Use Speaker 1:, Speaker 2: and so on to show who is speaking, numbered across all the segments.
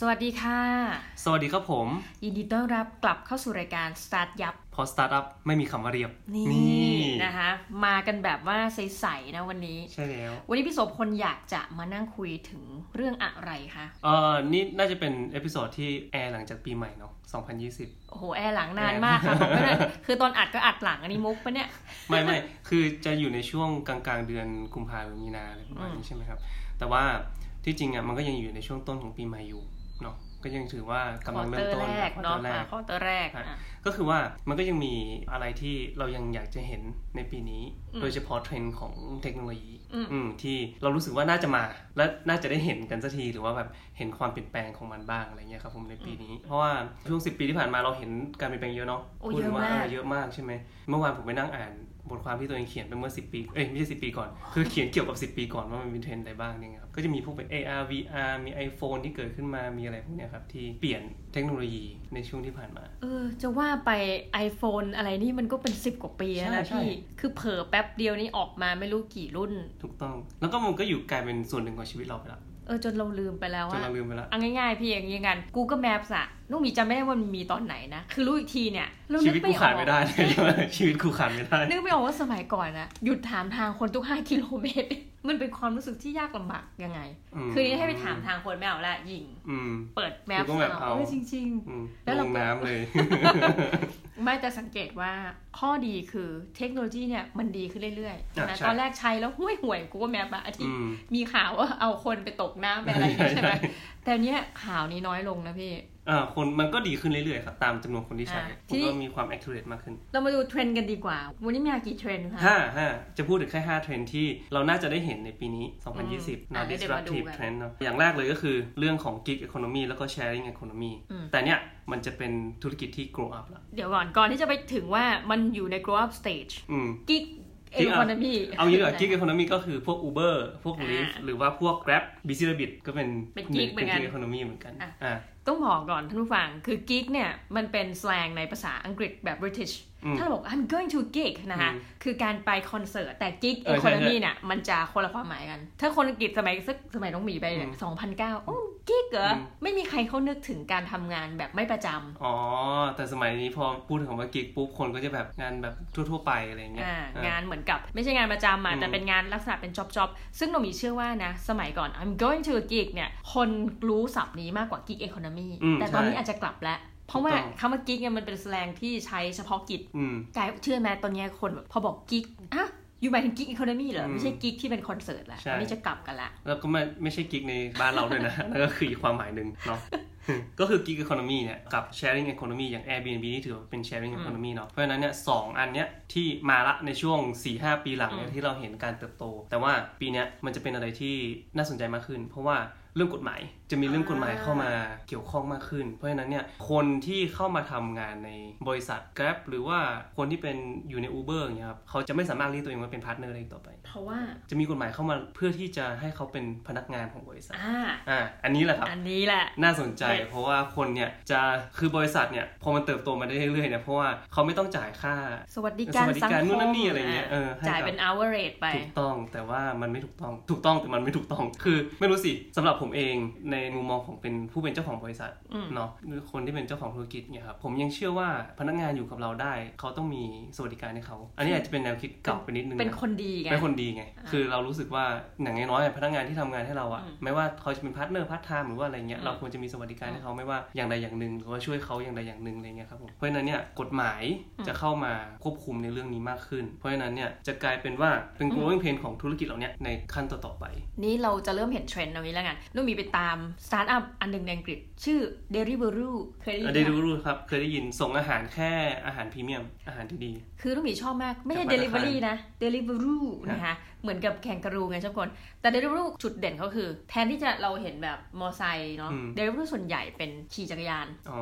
Speaker 1: สวัสดีค่ะ
Speaker 2: สวัสดีครับผม
Speaker 1: ยินดีต้อนรับกลับเข้าสู่รายการ StartYupเพ
Speaker 2: ราะสตาร์ทอัพไม่มีคำว่าเรียบ
Speaker 1: นี่นะคะ มากันแบบว่าใสๆนะวันนี้
Speaker 2: ใช่แล้ว
Speaker 1: วันนี้พี่โสพลอยากจะมานั่งคุยถึงเรื่องอะไรคะ
Speaker 2: เออนี่น่าจะเป็น episode ที่แอร์หลังจากปีใหม่เนาะ2020
Speaker 1: โอ้โห แอร์หลังนานมากค่ะบอกไม่ได้คือตอนอัดก็อัดหลังอันนี้มุกปะเนี่ย
Speaker 2: ไม่ไม่คือจะอยู่ในช่วงกลางๆเดือนกุมภาพันธ์มีนาอะไรประมาณนี้ใช่ไหมครับ แต่ว่าที่จริงอะมันก็ยังอยู่ในช่วงต้นของปีใหม่อยู่ เนาะก็ยังถือว่ากำลังเริ่มต้น
Speaker 1: แรกเนาะ
Speaker 2: ควอตอร์แรก
Speaker 1: ข้อตัวแรก
Speaker 2: ฮะ
Speaker 1: อะ
Speaker 2: ก็คือว่ามันก็ยังมีอะไรที่เรายังอยากจะเห็นในปีนี้
Speaker 1: อืม
Speaker 2: โดยเฉพาะเทรนด์ของเทคโนโลยี
Speaker 1: อืม
Speaker 2: อืมที่เรารู้สึกว่าน่าจะมา และน่าจะได้เห็นกันสักทีหรือว่าแบบเห็นความเปลี่ยนแปลงของมันบ้างอะไรเงี้ยครับผมในปีนี้ เพราะว่าช่วงสิปีที่ผ่านมาเราเห็นการเปลี่ยนแปลงเยอะเนาะ
Speaker 1: โอ้
Speaker 2: พูดถึงว่า
Speaker 1: เยอะมาก
Speaker 2: เออเยอะมากใช่ไหมเมื่อวานผมไปนั่งอ่าน บทความที่ตัวเองเขียนไปเมื่อ 10 ปี เอ้ยไม่ใช่ 10 ปีก่อน คือเขียนเกี่ยวกับ 10 ปีก่อนว่ามันมีเทรนด์อะไรบ้างเนี่ยครับ ก็จะมีพวกเป็น AR VR มี iPhone ที่เกิดขึ้นมา มีอะไรพวกเนี้ยครับที่เปลี่ยนเทคโนโลยีในช่วงที่ผ่านมา
Speaker 1: เออ จะว่าไป iPhone อะไรนี่มันก็เป็นสิบกว่าปีแล้วนะ
Speaker 2: ใช่ใช่
Speaker 1: พี่ คือเผลอแป๊บเดียวนี่ออกมาไม่รู้กี่รุ่น
Speaker 2: ถูกต้อง แล้วก็มันก็อยู่กลายเป็นส่วนหนึ่งของชีวิตเราไปแล้ว
Speaker 1: เออจนเราลืมไปแล้ว
Speaker 2: จน
Speaker 1: ว่า
Speaker 2: เราลืมไปแล้ว
Speaker 1: เอาง่ายๆพี่อย่างนี้กัน Google Maps อะนุ่มมีจำไม่ได้ว่ามันมีตอนไหนนะ คือรู้อีกทีเนี่ยเรา
Speaker 2: ชี
Speaker 1: นึก
Speaker 2: วิต
Speaker 1: ไม่
Speaker 2: กู
Speaker 1: อ
Speaker 2: ขาด
Speaker 1: อก
Speaker 2: ไม่ได้เลยชีวิตกูขาดไม่ได้
Speaker 1: นึกไม่ออกว่าสมัยก่อนนะหยุดถามทางคนทุก5กิโลเมตร มันเป็นความรู้สึกที่ยากลำบากยังไง
Speaker 2: ม
Speaker 1: คือนี้ให้ไปถามทางคนไม่เอาละยิง
Speaker 2: อืม
Speaker 1: เปิดแมพ
Speaker 2: Google Maps
Speaker 1: เอา
Speaker 2: เอา
Speaker 1: เออจริง
Speaker 2: อืม
Speaker 1: แล้ว
Speaker 2: ล
Speaker 1: เรา
Speaker 2: ง
Speaker 1: ก็
Speaker 2: น้ำเลย
Speaker 1: ๆไม่แต่สังเกตว่าข้อดีคือเทคโนโลยีเนี่ยมันดีขึ้นเรื่อยๆ
Speaker 2: อะ
Speaker 1: นะ
Speaker 2: ใช่
Speaker 1: ตอนแรกใช้แล้วห่วยห่วยกูก็แมปอะอาทิต
Speaker 2: อื
Speaker 1: ย์
Speaker 2: ม
Speaker 1: มีข่าวว่าเอาคนไปตกน้ำไปอะไรอย่างงี้ใช่ไหม
Speaker 2: ใช่
Speaker 1: แต่เนี้ยข่าวนี้น้อยลงนะพี่
Speaker 2: อ่าคนมันก็ดีขึ้นเรื่อยๆครับตามจำนวนคนที่ใช้
Speaker 1: อะ
Speaker 2: มัน
Speaker 1: ทีนี้
Speaker 2: ก็มีความ accurate มากขึ้น
Speaker 1: เรามาดูเทรนด์กันดีกว่า วันนี้มีกี่เทรนด์คะ
Speaker 2: ห้าห้าจะพูดถึงแค่ห้าเทรนด์ที่เราน่าจะได้เห็นในปีนี้ 2020
Speaker 1: อะ
Speaker 2: นะ
Speaker 1: เดี๋ยวมาดู
Speaker 2: disruptive
Speaker 1: กัน
Speaker 2: trend เนอะอย่างแรกเลยก็คือเรื่องของ gig economy แล้วก็ sharing economy
Speaker 1: อืม
Speaker 2: แต่เนี้ยมันจะเป็นธุรกิจที่ grow up แล้ว
Speaker 1: เดี๋ยวก่อนก่อนที่จะไปถึงว่ามันอยู่ใน grow up stage
Speaker 2: อืม
Speaker 1: กิ๊ก เอ
Speaker 2: Gig
Speaker 1: คอนมี
Speaker 2: เอางี้ดีกว่า gig economy ก็คือพวก Uber พวก
Speaker 1: อ่า
Speaker 2: Lyft หรือว่าพวก Grab Busy Rabbit ก็เป็น
Speaker 1: เป็น gig เหมือนกัน
Speaker 2: gig economy เหมือนกัน
Speaker 1: อะ
Speaker 2: อ่า
Speaker 1: ต้องบอกก่อนท่านผู้ฟังคือกิ๊กเนี่ยมันเป็นสแลงในภาษาอังกฤษแบบ British
Speaker 2: อืม
Speaker 1: ถ้าเราบอก I'm going to gig นะคะ
Speaker 2: อืม
Speaker 1: คือการไปคอนเสิร์ต แต่กิ๊ก
Speaker 2: เอ
Speaker 1: เอ
Speaker 2: อ
Speaker 1: คอน
Speaker 2: ใช่ใช่
Speaker 1: มีเนี่ยมันจะคนละความหมายกัน ถ้าคนอังกฤษสมัยสักสมัยน้องหมีไปเนี่ย
Speaker 2: อืม
Speaker 1: 2009โอ้กิ๊กเหรอ
Speaker 2: อืม
Speaker 1: ไม่มีใครเขานึกถึงการทำงานแบบไม่ประจำ
Speaker 2: อ๋อ แต่สมัยนี้พอพูดถึงคำว่า gig ปุ๊บคนก็จะแบบงานแบบทั่ว ๆ ไปอะไรเงี้ย
Speaker 1: อ่า
Speaker 2: อะ
Speaker 1: งานเหมือนกับไม่ใช่งานประจำอะ
Speaker 2: อืม
Speaker 1: แต่เป็นงานลักษณะเป็นจ็อบจ็อบซึ่งเรามีเชื่อว่านะ สมัยก่อน I'm going to a gig เนี่ยคนรู้ศัพท์นี้มากกว่า gig economy
Speaker 2: อืม
Speaker 1: แต่ตอนนี้
Speaker 2: ใช่
Speaker 1: อาจจะกลับแล้ว เพราะว่า
Speaker 2: ถูกต้อง
Speaker 1: คำว่า gig เนี่ยมันเป็นแสลงที่ใช้เฉพาะกิจ
Speaker 2: อืม
Speaker 1: กลายเชื่อไหมตอนเนี้ยคนแบบพอบอก gig อะอยู่หมายถึง gig economy เหรอ
Speaker 2: อืม
Speaker 1: ไม่ใช่ gig ที่เป็นคอนเสิร์ตละ
Speaker 2: ใช่
Speaker 1: อันนี้จะกลับกันละ
Speaker 2: แล้วก็ไม่ไม่ใช่กิ๊กในบ้านเราด้วยนะ นั่นก็คืออีกความหมายหนึ่งเนาะก็คือ gig economy เนี่ยกับ sharing economy อย่าง Airbnb นี่ถือว่าเป็น sharing economy เนาะเพราะฉะนั้นเนี่ยสองอันเนี้ยที่มาละในช่วง 4-5 ปีหลังเนี่ยที่เราเห็นการเติบโต แต่ว่าปีเนี้ยมันจะเป็นอะไรที่น่าสนใจมากขึ้น เพราะว่าเรื่องกฎหมายจะมีเรื่องกฎหมายเข้ามาเกี่ยวข้องมากขึ้น เพราะฉะนั้นเนี่ยคนที่เข้ามาทำงานในบริษัท Grab หรือว่าคนที่เป็นอยู่ใน Uber อย่างเงี้ยครับเขาจะไม่สามารถเรียกตัวเองว่าเป็นพาร์ทเนอร์ได้อีกต่อไป
Speaker 1: เพราะว่า
Speaker 2: จะมีกฎหมายเข้ามาเพื่อที่จะให้เขาเป็นพนักงานของบริษัท
Speaker 1: อ่า
Speaker 2: อ่าอันนี้แหละครับ
Speaker 1: อันนี้แหละ
Speaker 2: น่าสนใจ
Speaker 1: เด็ด
Speaker 2: เพราะว่าคนเนี่ยจะคือบริษัทเนี่ยพอมันเติบโตมาได้เรื่อยๆเนี่ยเพราะว่าเขาไม่ต้องจ่ายค่า
Speaker 1: สวัสดิการ
Speaker 2: สวัสดิ
Speaker 1: สังค
Speaker 2: มนู่น
Speaker 1: นั่
Speaker 2: นนี่อะไรเงี้ยเออให้กับ
Speaker 1: จ่ายเป็น hour rate ไป
Speaker 2: ถูกต้องแต่ว่ามันไม่ถูกต้องถูกต้องแต่มันไม่ถูกต้อง คือไม่รู้สิสำหรับผมเองในมุมมองของเป็นผู้เป็นเจ้าของบริษัท
Speaker 1: อืม
Speaker 2: เนาะหรือคนที่เป็นเจ้าของธุรกิจเนี่ยครับผมยังเชื่อว่าพนักงานอยู่กับเราได้ เขาต้องมีสวัสดิการให้เขา อันนี้อาจจะเป็นแนวคิดเก่าไปนิดนึง
Speaker 1: เป็น
Speaker 2: นะ
Speaker 1: คนดีไง
Speaker 2: เป็นคนดีไงคือเรารู้สึกว่าอย่างน้อยๆพนักงานที่ทำงานให้เราอะ
Speaker 1: อืม
Speaker 2: ไม่ว่าเขาจะเป็นพาร์ทเนอร์พาร์ทไทม์หรือว่าอะไรเงี้ย
Speaker 1: อืม
Speaker 2: เราควรจะมีสวัสดิการให้เขาไม่ว่าอย่างใดอย่างหนึ่งหรือว่าช่วยเขาอย่างใดอย่างหนึ่งอะไรเงี้ยครับผมเพราะฉะนั้นเนี่ยกฎหมายจะเข้ามาควบคุมในเรื่องนี้มากขึ้น เพราะฉะนั้นเนี่ยจะกลายเป็นว่าเป็น growing pain ของธุรกิจเหล่าเนี้ยในขั้นต่อๆไป
Speaker 1: นี่เราจะเริ่มเห็นเทรนด์ตรงนี้แล้วกันนุ่มมีไปตามสตาร์ทอัพอันหนึ่งในอังกฤษ ชื่อ Deliveroo เคยได้ยิน
Speaker 2: ได้
Speaker 1: ไหม
Speaker 2: รู้รู้ครับ เคยได้ยินส่งอาหารแค่อาหารพรีเมียม อาหารที่ดี
Speaker 1: คือนุ่มมีชอบมาก ไม่ใช่
Speaker 2: จากธนาคาร
Speaker 1: Delivery นะ Deliveroo นะคะ เหมือนกับ kangaroo ไงชอบคน แต่ Deliveroo จุดเด่นเขาคือ แทนที่จะเราเห็นแบบมอไซค์เนาะ
Speaker 2: อืม
Speaker 1: Deliveroo ส่วนใหญ่เป็นขี่จักรยาน
Speaker 2: อ๋อ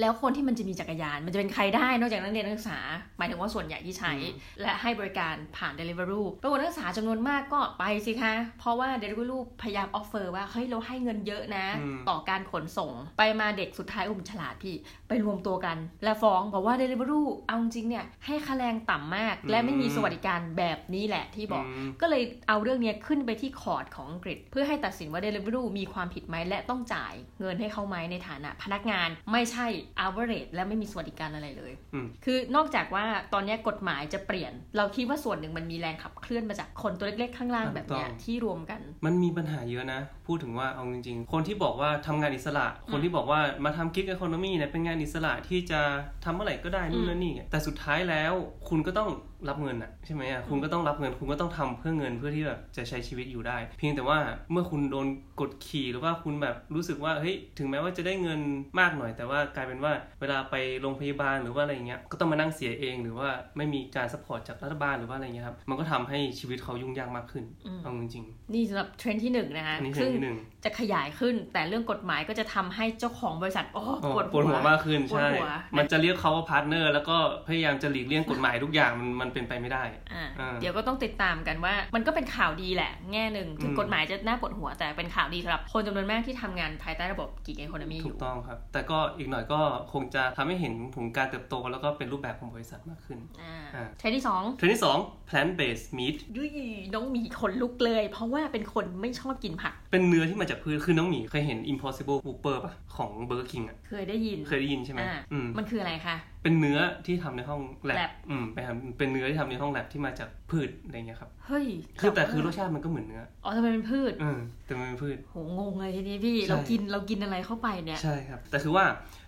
Speaker 1: แล้วคนที่มันจะมีจักรยาน มันจะเป็นใครได้นอกจากนักเรียนนักศึกษา หมายถึงว่าส่วนใหญ่ที่ใช้
Speaker 2: อืม
Speaker 1: และให้บริการผ่าน Deliveroo ปรากฏนักศึกษาจำนวนมากก็ไปสิคะ เพราะว่า Deliveroo พยายาม offer ว่า เฮ้ย เราให้เงินเยอะนะ
Speaker 2: อืม
Speaker 1: ต่อการขนส่งไปมาเด็กสุดท้ายอุ้มฉลาดพี่ ไปรวมตัวกัน และฟ้องบอกว่า Deliveroo เอาจริงๆเนี่ย ให้ค่าแรงต่ำมาก และไม่มีสวัสดิการแบบนี้แหละที่บอกก็เลยเอาเรื่องเนี้ยขึ้นไปที่คอร์ดของอังกฤษ เพื่อให้ตัดสินว่า Deliveroo มีความผิดไหมและต้องจ่ายเงินให้เขาไหมในฐานะ พนักงานไม่ใช่ average และไม่มีสวัสดิการอะไรเลย
Speaker 2: อืม
Speaker 1: คือนอกจากว่าตอนเนี้ยกฎหมายจะเปลี่ยน เราคิดว่าส่วนหนึ่งมันมีแรงขับเคลื่อนมาจากคนตัวเล็กๆ ข้างล่างแบบเนี้ย
Speaker 2: ถูกต้อง
Speaker 1: ที่รวมกัน
Speaker 2: มันมีปัญหาเยอะนะ พูดถึงว่าเอาจริงๆ คนที่บอกว่าทำงานอิสระ คนที่บอกว่ามาทำกิ๊กอีโคโนมีเนี่ยเป็นงานอิสระที่จะทำเมื่อไหร่ก็ได้นู่นนั่นนี่แต่สุดท้ายแล้วคุณก็ต้อง รับเงินอะใช่ไหมอะคุณก็ต้องรับเงิน คุณก็ต้องทำเพื่อเงินเพื่อที่แบบจะใช้ชีวิตอยู่ได้ เพียงแต่ว่าเมื่อคุณโดนกดขี่หรือว่าคุณแบบรู้สึกว่าเฮ้ยถึงแม้ว่าจะได้เงินมากหน่อย แต่ว่ากลายเป็นว่าเวลาไปโรงพยาบาลหรือว่าอะไรอย่างเงี้ยก็ต้องมานั่งเสียเองหรือว่าไม่มีการ support จากรัฐบาลหรือว่าอะไรเงี้ยครับมันก็ทำให้ชีวิตเขายุ่งยากมากขึ้น
Speaker 1: อืม
Speaker 2: เอาจริงๆ
Speaker 1: นี่สำหรับเทรนด์ที่หนึ่งนะคะ
Speaker 2: อันนี้เทรนด์ที่หนึ่งซึ่ง
Speaker 1: จะขยายขึ้นแต่เรื่องกฎหมายก็จะทำให้เจ้าของบริษัทโอ้
Speaker 2: อ๋อ
Speaker 1: ปวด
Speaker 2: ปวดหัวมากขึ้น
Speaker 1: ปวด
Speaker 2: ใช่
Speaker 1: หัว
Speaker 2: มันจะเรียกเขาว่าพาร์ทเนอร์แล้วก็พยายามจะหลีกเลี่ยงกฎหมายทุกอย่างมันมันเป็นไปไม่ได้
Speaker 1: อ่า
Speaker 2: อ่า
Speaker 1: เดี๋ยวก็ต้องติดตามกันว่า มันก็เป็นข่าวดีแหละ แง่หนึ่งถึง
Speaker 2: อืม
Speaker 1: กฎหมายจะน่าปวดหัวแต่เป็นข่าวดีสำหรับคนจำนวนมากที่ทำงานภายใต้ระบบกิกเอโคโนมีอ
Speaker 2: ถูก
Speaker 1: ยู่
Speaker 2: ต้องครับ แต่ก็อีกหน่อยก็คงจะทำให้เห็นถึงการเติบโตแล้วก็เป็นรูปแบบของบริษัทมากขึ้น
Speaker 1: อ่า
Speaker 2: อ่า
Speaker 1: เทรนด์ที่สอง
Speaker 2: เทรนด์ที่สอง plant based meat
Speaker 1: ยุยน้องหมีขนลุกเลย เพราะว่าเป็นคนไม่ชอบกินผัก
Speaker 2: เป็นเนื้อที่มาจากพืชคือน้องหมีเคยเห็น impossible whopper ป่ะของ Burger King อะ
Speaker 1: เคยได้ยิน
Speaker 2: เคยได้ยินใช่ไหม
Speaker 1: อ่า
Speaker 2: อืม
Speaker 1: มันคืออะไรคะ
Speaker 2: เป็นเนื้อที่ทำในห้องแล
Speaker 1: lab
Speaker 2: บอืมไปทำเป็นเนื้อที่ทำในห้องแลบที่มาจากพืชอะไรเงี้ยครับ
Speaker 1: เฮ้ย
Speaker 2: คือแต่คือร
Speaker 1: ว่า
Speaker 2: สชาติมันก็เหมือนเนื้อ
Speaker 1: อ๋อทำไมเป็นพืช
Speaker 2: เออแต่มันเป็นพืช
Speaker 1: โห งงเลยทีนี้พี่
Speaker 2: ใช่
Speaker 1: เรากินเรากินอะไรเข้าไปเนี่ย
Speaker 2: ใช่ครับ แต่คือว่า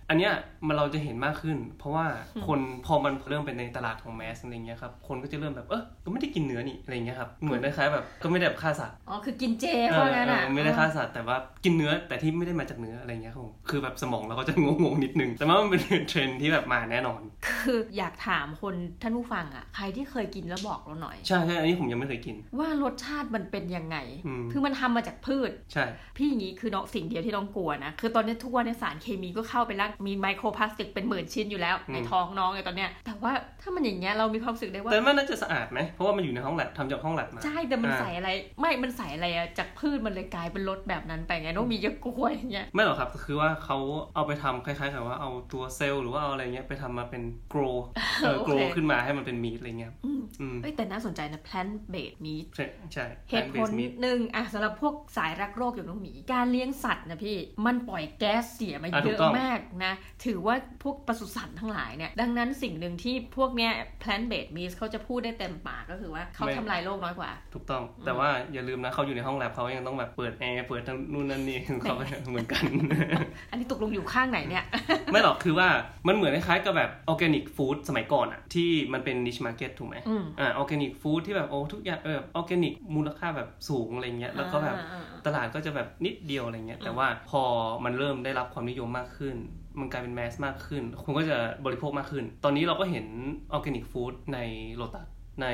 Speaker 2: อันเนี้ยมันเราจะเห็นมากขึ้น เพราะว่าคนพอมันเริ่มเป็นในตลาดของแมสอะไรเงี้ยครับคนก็จะเริ่มแบบเออก็ไม่ได้กินเนื้อนี่อะไรเงี้ยครับเหมือนคล้ายๆแบบก็ไม่ได้แบบฆ่าสัตว์
Speaker 1: อ๋อคือกินเจ
Speaker 2: เอ
Speaker 1: เพราะ
Speaker 2: อ
Speaker 1: งั้นอะ
Speaker 2: เออไม่ได้ฆ่าสัตว์แต่ว่ากินเนื้อแต่ที่ไม่ได้มาจากเนื้ออะไรเงี้ยครับผมคือแบบสมองเราก็จะงงๆนิดนึง แต่ว่ามันเป็นเทรนด์ที่แบบมาแน่นอน
Speaker 1: คืออยากถามคนท่านผู้ฟังอะใครที่เคยกินแล้วบอกเราหน่อย
Speaker 2: ใช่ใช่อันนี้ผมยังไม่เคยกิน
Speaker 1: ว่ารสชาติมันเป็นยังไง
Speaker 2: อืม
Speaker 1: คือมันทำมาจากพืช
Speaker 2: ใช่
Speaker 1: พี่อย่างนี้คือน้องสิ่งเดียวที่น้องกลัวนะคือตอนนี้ทุกวันในสารเคมีก็เข้าไปแล้วมีไมโครพลาสติกเป็นหมื่นชิ้นอยู่แล้วในท้องน้องไงตอนเนี้ยแต่ว่าถ้ามันอย่างเงี้ยเรามีความรู้สึกได้ว่า
Speaker 2: แต่มันน่าจะสะอาดไหมเพราะว่ามันอยู่ในห้องแลบทำจากห้องแลบมา
Speaker 1: ใช่แต่มัน
Speaker 2: อ่า
Speaker 1: ใส่อะไร ไม่มันใส่อะไรอะจากพืชมันเลยกลายเป็นรสแบบนั้นไปไงน้องมีจะกลัวอย่างเงี้ย
Speaker 2: ไม่หรอกครับคือว่าเขาเอาไปทำคล้ายๆกับว่าเอาตัวเซลล์หรือว่าเอาอะไรเงี้ยไปทำมาเป็นโกรเออ
Speaker 1: โอเค
Speaker 2: โกรขึ้นมาให้มันเป็นมีดอะไรเงี้ย
Speaker 1: อืม
Speaker 2: อืม
Speaker 1: เอ้ยแต่น่าสนใจนะ plant based meat
Speaker 2: ใช่ใช่
Speaker 1: เหตุผล
Speaker 2: plant-based
Speaker 1: นิ
Speaker 2: meat
Speaker 1: ดนึงอะสำหรับพวกสายรักโรคอย่างน้องหมีการเลี้ยงสัตว์นะพี่มันปล่อยแก๊สเสียมา
Speaker 2: อะ
Speaker 1: เย
Speaker 2: ถูก
Speaker 1: อะ
Speaker 2: ต้อง
Speaker 1: มากนะถือว่าพวกปศุสัตว์ทั้งหลายเนี่ย ดังนั้นสิ่งหนึ่งที่พวกเนี้ย plant based meat เขาจะพูดได้เต็มปากก็คือว่าเขาทำลายโลกน้อยกว่า
Speaker 2: ถูกต้อง แต่ว่าอย่าลืมนะเขาอยู่ในห้องแลบเขายังต้องแบบเปิดแอร์เปิดทั้งนู่นนั่นนี่ของเขาเหมือนกัน
Speaker 1: อันนี้ตกลงอยู่ข้างไหนเนี่ย
Speaker 2: ไม่หรอกคือว่ามันเหมือนคล้ายๆกับแบบ organic food สมัยก่อนอะที่มันเป็น niche market ถูกไหม
Speaker 1: อืม
Speaker 2: อ่า organic food ที่แบบโอ้ทุกอย่างเออออร์แกนิกมูลค่าแบบสูงอะไรเงี้ยแล้วก็แบบ
Speaker 1: อ่าๆ
Speaker 2: ตลาดก็จะแบบนิดเดียวอะไรเงี้ยแต่ว่าพอมันเริ่มได้รับความนิยมมากขึ้นมันกลายเป็น mass มากขึ้นคนก็จะบริโภคมากขึ้น ตอนนี้เราก็เห็น organic food ในโลตัสใน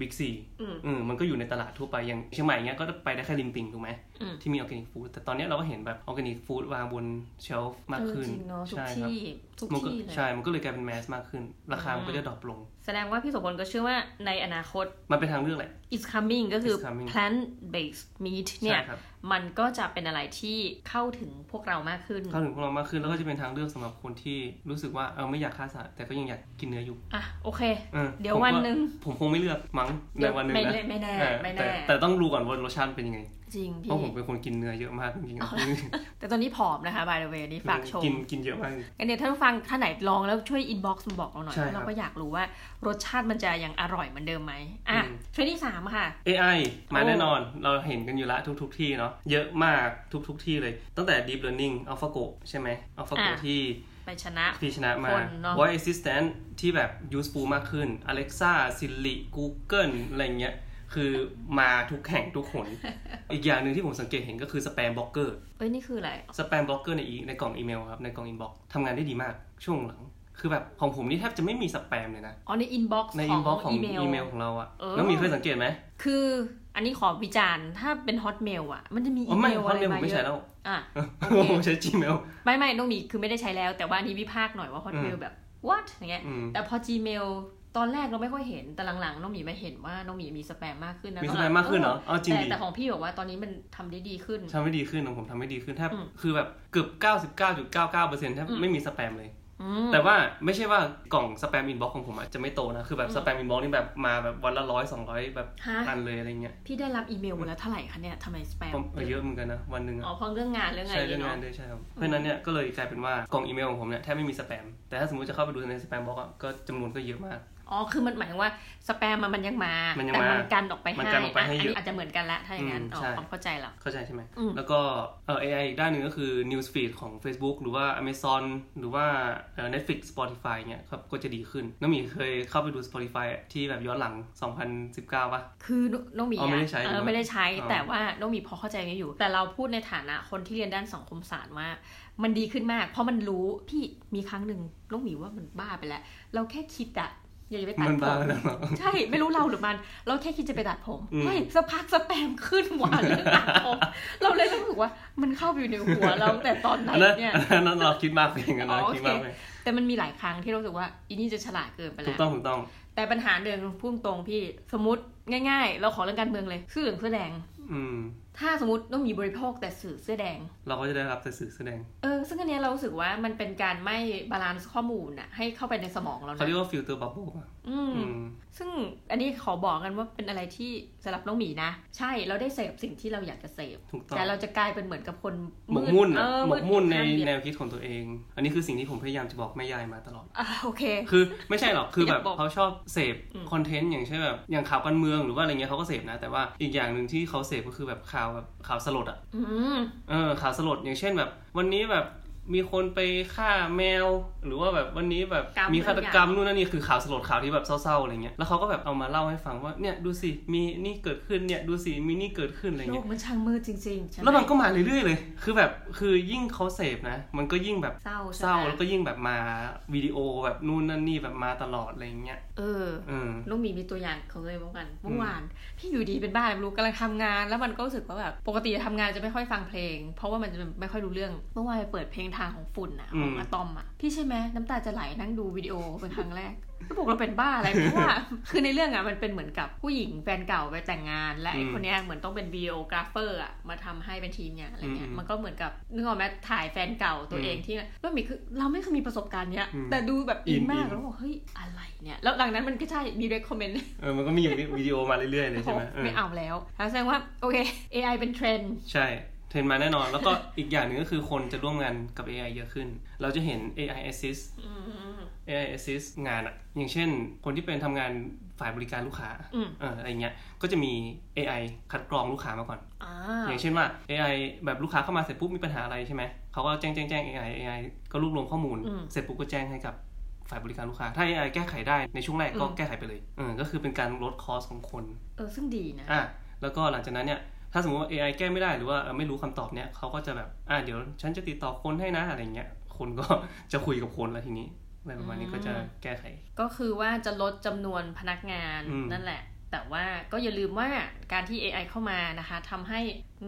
Speaker 2: บิ๊กซี
Speaker 1: อืม
Speaker 2: อืมมันก็อยู่ในตลาดทั่วไปอย่างเชียงใหม่เงี้ยก็ไปได้แค่ริมปิงถูกไหม
Speaker 1: อืม
Speaker 2: ที่มี organic food แต่ตอนนี้เราก็เห็นแบบ organic food วางบน shelf มากขึ้น
Speaker 1: เออจริงเนาะทุก
Speaker 2: ใช่ครับ
Speaker 1: ที่ทุก
Speaker 2: มันก็
Speaker 1: ที่เลย
Speaker 2: ใช่ มันก็เลยกลายเป็น mass มากขึ้น ราคามันก็จะ drop ลง
Speaker 1: แสดงว่าพี่สมพลก็เชื่อว่าในอนาคต
Speaker 2: มันเป็นทางเลือกแหละ
Speaker 1: is coming ก็คือ
Speaker 2: is coming
Speaker 1: plant based meat เนี่ย
Speaker 2: ใช่ครับ
Speaker 1: มันก็จะเป็นอะไรที่เข้าถึงพวกเรามากขึ้น
Speaker 2: เข้าถึงพวกเรามากขึ้นแล้วก็จะเป็นทางเลือกสำหรับคนที่รู้สึกว่าเออไม่อยากฆ่าสัตว์แต่ก็ยังอยากกินเนื้ออยู่
Speaker 1: อะโอเค
Speaker 2: ออ
Speaker 1: เดี๋ยว
Speaker 2: ผมก็
Speaker 1: วันหนึ่ง
Speaker 2: ผมคงไม่เลือกมั้งในวันหนึ่ง
Speaker 1: ไม่
Speaker 2: นะ
Speaker 1: แน่ไม่แน่
Speaker 2: เออ
Speaker 1: ไม่
Speaker 2: แต่
Speaker 1: แน่
Speaker 2: แต่ต้องดูก่อนว่ารสชาติเป็นยังไง
Speaker 1: จริง
Speaker 2: เพ
Speaker 1: พี่
Speaker 2: ราะผมเป็นคนกินเนื้อเยอะมากจริง
Speaker 1: แต่ตอนนี้ผอมนะคะ by the way นี่ฝากชม
Speaker 2: กินกินเยอะมาก
Speaker 1: งั้นเดี๋ยวท่านผู้ฟังท่านไหนลองแล้วช่วย inbox มาบอกเราหน่อย
Speaker 2: ใช่ครับ
Speaker 1: เราก็อยากรู้ว่ารสชาติมันจะยังอร่อยเหมือนเดิมไหมอะ
Speaker 2: อืม
Speaker 1: เทรนด์ที่สามค่ะ
Speaker 2: AI มา
Speaker 1: โอ้
Speaker 2: แน่นอนเราเห็นกันอยู่แล้วทุก ๆ ที่เนาะเยอะมากทุก ๆ ที่เลย ตั้งแต่ Deep Learning AlphaGo ใช่ไหม AlphaGo ที่
Speaker 1: ไปชนะ
Speaker 2: ที่ชนะมา
Speaker 1: คนเนอะ
Speaker 2: Voice Assistant ที่แบบ useful มากขึ้น Alexa Siri Google อะไรเงี้ย คือมาทุกแห่งทุกหนอีกอย่างหนึ่งที่ผมสังเกตเห็นก็คือ Spam Blocker
Speaker 1: เอ้ยนี่คืออะไร
Speaker 2: Spam Blocker ในอีในกล่องอีเมลครับในกล่อง inbox ทำงานได้ดีมากช่วงหลัง คือแบบของผมนี่แทบจะไม่มีสแปมเลยนะ
Speaker 1: อ๋อใน inbox
Speaker 2: ใน
Speaker 1: ขอ
Speaker 2: inbox ของ
Speaker 1: อีเมล
Speaker 2: อีเมลของเราอะ
Speaker 1: เออ
Speaker 2: แล้วมีเคยสังเกตไหม
Speaker 1: คืออันนี้ขอวิจารณ์ถ้าเป็น hotmail อะมันจะมี
Speaker 2: อ๋
Speaker 1: อี
Speaker 2: อ
Speaker 1: เม
Speaker 2: ไม่
Speaker 1: ล
Speaker 2: เพ
Speaker 1: อะ
Speaker 2: ราะ
Speaker 1: ไร
Speaker 2: เมลผม
Speaker 1: มา
Speaker 2: ไม่
Speaker 1: เย
Speaker 2: ใช้
Speaker 1: อะ
Speaker 2: แล้ว
Speaker 1: อะ
Speaker 2: ผมใช้ Gmail
Speaker 1: ไม่ไม่น้องหมีคือไม่ได้ใช้แล้ว แต่ว่าอันนี้วิพากษ์หน่อยว่า hotmail แบบ what อย่างเงี้ย
Speaker 2: อืม
Speaker 1: แต่พอ gmail ตอนแรกเราไม่ค่อยเห็นแต่หลังๆน้องหมีมาเห็นว่าน้องหมีมีสแปมมากขึ้นนะ
Speaker 2: มี
Speaker 1: ต
Speaker 2: ส
Speaker 1: อน
Speaker 2: แป
Speaker 1: ลั
Speaker 2: มมากขึ้นเหรอเอาจริง
Speaker 1: แต่
Speaker 2: ดิ
Speaker 1: แต่ของพี่บอกว่าตอนนี้มันทำได้ดีขึ้น
Speaker 2: ทำไม่ดีขึ้นของผมทำไม่ดีขึ้นแทบ
Speaker 1: อืม
Speaker 2: คือแบบเกือบ99.99%แทบ
Speaker 1: อืม
Speaker 2: ไม่มีสแปมเลย
Speaker 1: อืม
Speaker 2: แต่ว่าไม่ใช่ว่ากล่อง spam inbox ของผมอะจะไม่โตนะ คือแบบ spam inbox นี่แบบมาแบบวันละร้อยสองร้อยแบบ
Speaker 1: ฮะ
Speaker 2: อันเลยอะไรเงี้ย
Speaker 1: พี่ได้รับอีเมลวันละเท่าไหร่คะเนี่ยทำไมสแปม
Speaker 2: ผมเออเยอะเหมือนกันนะวันหนึ่งอะ
Speaker 1: อ๋อเพราะเรื่องงานเรื่องอะไร
Speaker 2: ใช่เรื่อง
Speaker 1: เนาะ
Speaker 2: งานด้วยใช่ครับเพราะฉะนั้นเนี่ยก็เลยกลายเป็นว่ากล่องอีเมลของผมเนี่ยแทบไม่มีสแปมแต่ถ้าสมมติจะเข้าไปดูในสแปมบ็อกอะก็จำนวนก็เยอะมาก
Speaker 1: อ๋อ คือมันหมายถึงว่าสแปมมันมันยังมา
Speaker 2: มันยัง
Speaker 1: แต่
Speaker 2: มา
Speaker 1: มันกันออกไป
Speaker 2: มัน
Speaker 1: ให้
Speaker 2: กันออกไปให้ะเยอะ
Speaker 1: นนี้อาจจะเหมือนกันละ ถ้าอย่างนั้น
Speaker 2: อืม
Speaker 1: อ๋อ
Speaker 2: ใช่
Speaker 1: ความเข้าใจแล้ว
Speaker 2: เข้าใจใช่ไหม
Speaker 1: อืม
Speaker 2: แล้วก็เอ่อ AI อีกด้านหนึ่งก็คือ News Feed ของ Facebook หรือว่า Amazon หรือว่าเอ่อ Netflix Spotify เนี่ยครับ ก็จะดีขึ้น น้องหมีเคยเข้าไปดู Spotify ที่แบบย้อนหลัง 2019ป่ะ
Speaker 1: คือน้องหมี
Speaker 2: อ๋อไม่ได้ใช้
Speaker 1: เอ
Speaker 2: หรือ
Speaker 1: อ
Speaker 2: ว่า
Speaker 1: ไม่ได้ใช้
Speaker 2: อ๋อ
Speaker 1: แต่ว่าน้องหมีพอเข้าใจนี้อยู่ แต่เราพูดในฐานะคนที่เรียนด้านสังคมศาสตร์ว่ามันดีขึ้นมาก เพราะมันรู้พี่มีครั้งหนึ่งน้องหมีว่ามันบ้าไปแล้ว เราแค่คิดอะ อยากจะไปตัด
Speaker 2: มัน
Speaker 1: ผ
Speaker 2: บ้ามแล้วเหรอ
Speaker 1: ใช่ไม่รู้เราหรือมัน เราแค่คิดจะไปตัดผม
Speaker 2: อืม
Speaker 1: เฮ้ยสักพักสแปมขึ้นหวานเรื่องตัดผมเราเลยรู้สึกว่ามันเข้าไปอยู่ในหัวเราตั้งแต่ตอนไหน
Speaker 2: อันนั้น
Speaker 1: เนี่ย
Speaker 2: อันนั้นเราคิดมากไปเองนะ
Speaker 1: อ๋อโอเค
Speaker 2: คิดมากไป
Speaker 1: แต่มันมีหลายครั้งที่รู้สึกว่าอีนี่จะฉลาดเกินไป
Speaker 2: ถู
Speaker 1: แล้
Speaker 2: ก
Speaker 1: ว
Speaker 2: ต้องถูกต้อง
Speaker 1: แต่ปัญหาเดิมพุ่งตรงพี่สมมติง่าย ๆ เราขอเรื่องการเมืองเลยเสื้อเหลืองเสื้อแดง
Speaker 2: อืม
Speaker 1: ถ้าสมมติต้องมีบริโภคแต่สื่อเสื้อแดง
Speaker 2: เราก็จะได้รับแต่สื่อเสื้อแดง
Speaker 1: เออ ซึ่งอันเนี้ยเรารู้สึกว่ามันเป็นการไม่ balance ข้อมูลอะให้เข้าไปในสมองเรา
Speaker 2: เขาเรียกว่า filter bubble อื
Speaker 1: ม
Speaker 2: อืม
Speaker 1: ซึ่งอันนี้ขอบอกกันว่าเป็นอะไรที่สำหรับน้องหมีนะ ใช่เราได้เสพสิ่งที่เราอยากจะเสพ
Speaker 2: ถูกต้อง
Speaker 1: แต่เราจะกลายเป็นเหมือนกับคน
Speaker 2: หมกมุ่น
Speaker 1: เอ
Speaker 2: อะ
Speaker 1: อ
Speaker 2: หมกมุ่นใน
Speaker 1: ข้างเดียว
Speaker 2: แนวคิดของตัวเอง อันนี้คือสิ่งที่ผมพยายามจะบอกแม่ยายมาตลอด
Speaker 1: อะโอเค
Speaker 2: คือไม่ใช่หรอกคือแบบ
Speaker 1: อยากบอก
Speaker 2: เขาชอบเสพ
Speaker 1: อืม
Speaker 2: คอนเทนต์อย่างเช่นแบบอย่างข่าวการเมืองหรือว่าอะไรเงี้ยเขาก็เสพนะ แต่ว่าอีกอย่างหนึ่งที่เขาเสพก็คือแบบข่าวแบบข่าวสลดอะ
Speaker 1: อืม
Speaker 2: เออข่าวสลดอย่างเช่นแบบ วันนี้แบบ มีคนไปฆ่าแมว หรือว่าแบบวันนี้แบบ
Speaker 1: กรรม
Speaker 2: มีฆาตกรรม
Speaker 1: อะไรอย่าง
Speaker 2: นู่นนั่นนี่คือข่าวสลดข่าวที่แบบเศร้าๆอะไรเงี้ยแล้วเขาก็แบบเอามาเล่าให้ฟังว่าเนี่ยดูสิมีนี่เกิดขึ้นเนี่ยดูสิมีนี่เกิดขึ้นอะไร
Speaker 1: โล
Speaker 2: เงี้
Speaker 1: ก
Speaker 2: ย
Speaker 1: มันช่างมืดจริงๆใช่ไหม
Speaker 2: แล้วมันก็มาเรื่อยๆเลย คือแบบคือยิ่งเขาเสพนะ มันก็ยิ่งแบบ
Speaker 1: เศร้าใช่
Speaker 2: เศร้า
Speaker 1: ไหม
Speaker 2: แล้วก็ยิ่งแบบมาวิดีโอแบบนู่นนั่นนี่แบบมาตลอดอะไรเงี้ย
Speaker 1: เออ
Speaker 2: เออ
Speaker 1: น้องหมีมีตัวอย่างของตัวเองเหมือนกันเมื่อวานพี่อยู่ดีเป็นบ้าอะไรไม่รู้กำลังทำงาน แล้วมันก็รู้สึกว่าแบบปกติทำงานจะไม่ค่อยฟังเพลง เพราะว่ามันจะไม่ค่อยรู้เรื่องเมื่อวานไปเปิดเพลงทางของฝุ่นอะของ
Speaker 2: อืม
Speaker 1: อะตอมอะพี่ใช่ไหมน้ำตาจะไหลนั่งดูวิดีโอเป็นครั้งแรกก็บอกเราเป็นบ้าอะไรเพราะว่าคือในเรื่องอะมันเป็นเหมือนกับผู้หญิงแฟนเก่าไปแต่งงาน และไอ้คนเนี้ยเหมือนต้องเป็น videographer อะมาทำให้เป็นทีมงานอะไรเงี้ยมันก็เหมือนกับนึกออกไหมถ่ายแฟนเก่าตัวเองที่แล้วมีคือเราไม่เคยมีประสบการณ์เนี้ยแต่ดูแบบอินมากแล้วบอกเฮ้ยอะไรเนี่ยแล้วหลังนั้นมันก็ใช่มี recommend
Speaker 2: เออมันก็มีวิดีโอมาเรื่อยๆเลยใช่ไหมเออ
Speaker 1: ไม่เอาแล้วแสดงว่าโอเค AI เป็นเทรนด์
Speaker 2: ใช่เท รนด์มาแน่นอน แล้วก็อีกอย่างหนึ่งก็คือคนจะร่วมงานกับ AI เยอะขึ้น เราจะเห็น AI assist AI assist งานอะอย่างเช่น คนที่เป็นทำงานฝ่ายบริการลูกค้า
Speaker 1: อืม
Speaker 2: เอออะไรเงี้ย ก็จะมี AI คัดกรองลูกค้ามาก่อน
Speaker 1: อ่า
Speaker 2: อย่างเช่นว่า AI แบบลูกค้าเข้ามาเสร็จปุ๊บมีปัญหาอะไรใช่ไหม เขาก็แจ้งแจ้งแจ้ง AI AI ก็รวบรวมข้อมูล เสร็จปุ๊บก็แจ้งให้กับฝ่ายบริการลูกค้า ถ้า AI แก้ไขได้ในช่วงแรกก็แก้ไขไปเลยเออก็คือเป็นการลดคอสของคน
Speaker 1: เออซึ่งดีนะ
Speaker 2: อะ แล้วก็หลังจากนั้นเนี่ย ถ้าสมมติว่า AI แก้ไม่ได้หรือว่าเออไม่รู้คำตอบเนี่ยเขาก็จะแบบอะเดี๋ยวฉันจะติดต่อคนให้นะอะไรเงี้ยคนก็จะคุยกับคนแล้วทีนี้อะไรประมาณนี้ก็จะแก้ไข
Speaker 1: ก็คือว่าจะลดจำนวนพนักงาน
Speaker 2: อืม
Speaker 1: นั่นแหละ แต่ว่าก็อย่าลืมว่าการที่ AI เข้ามานะคะทำให้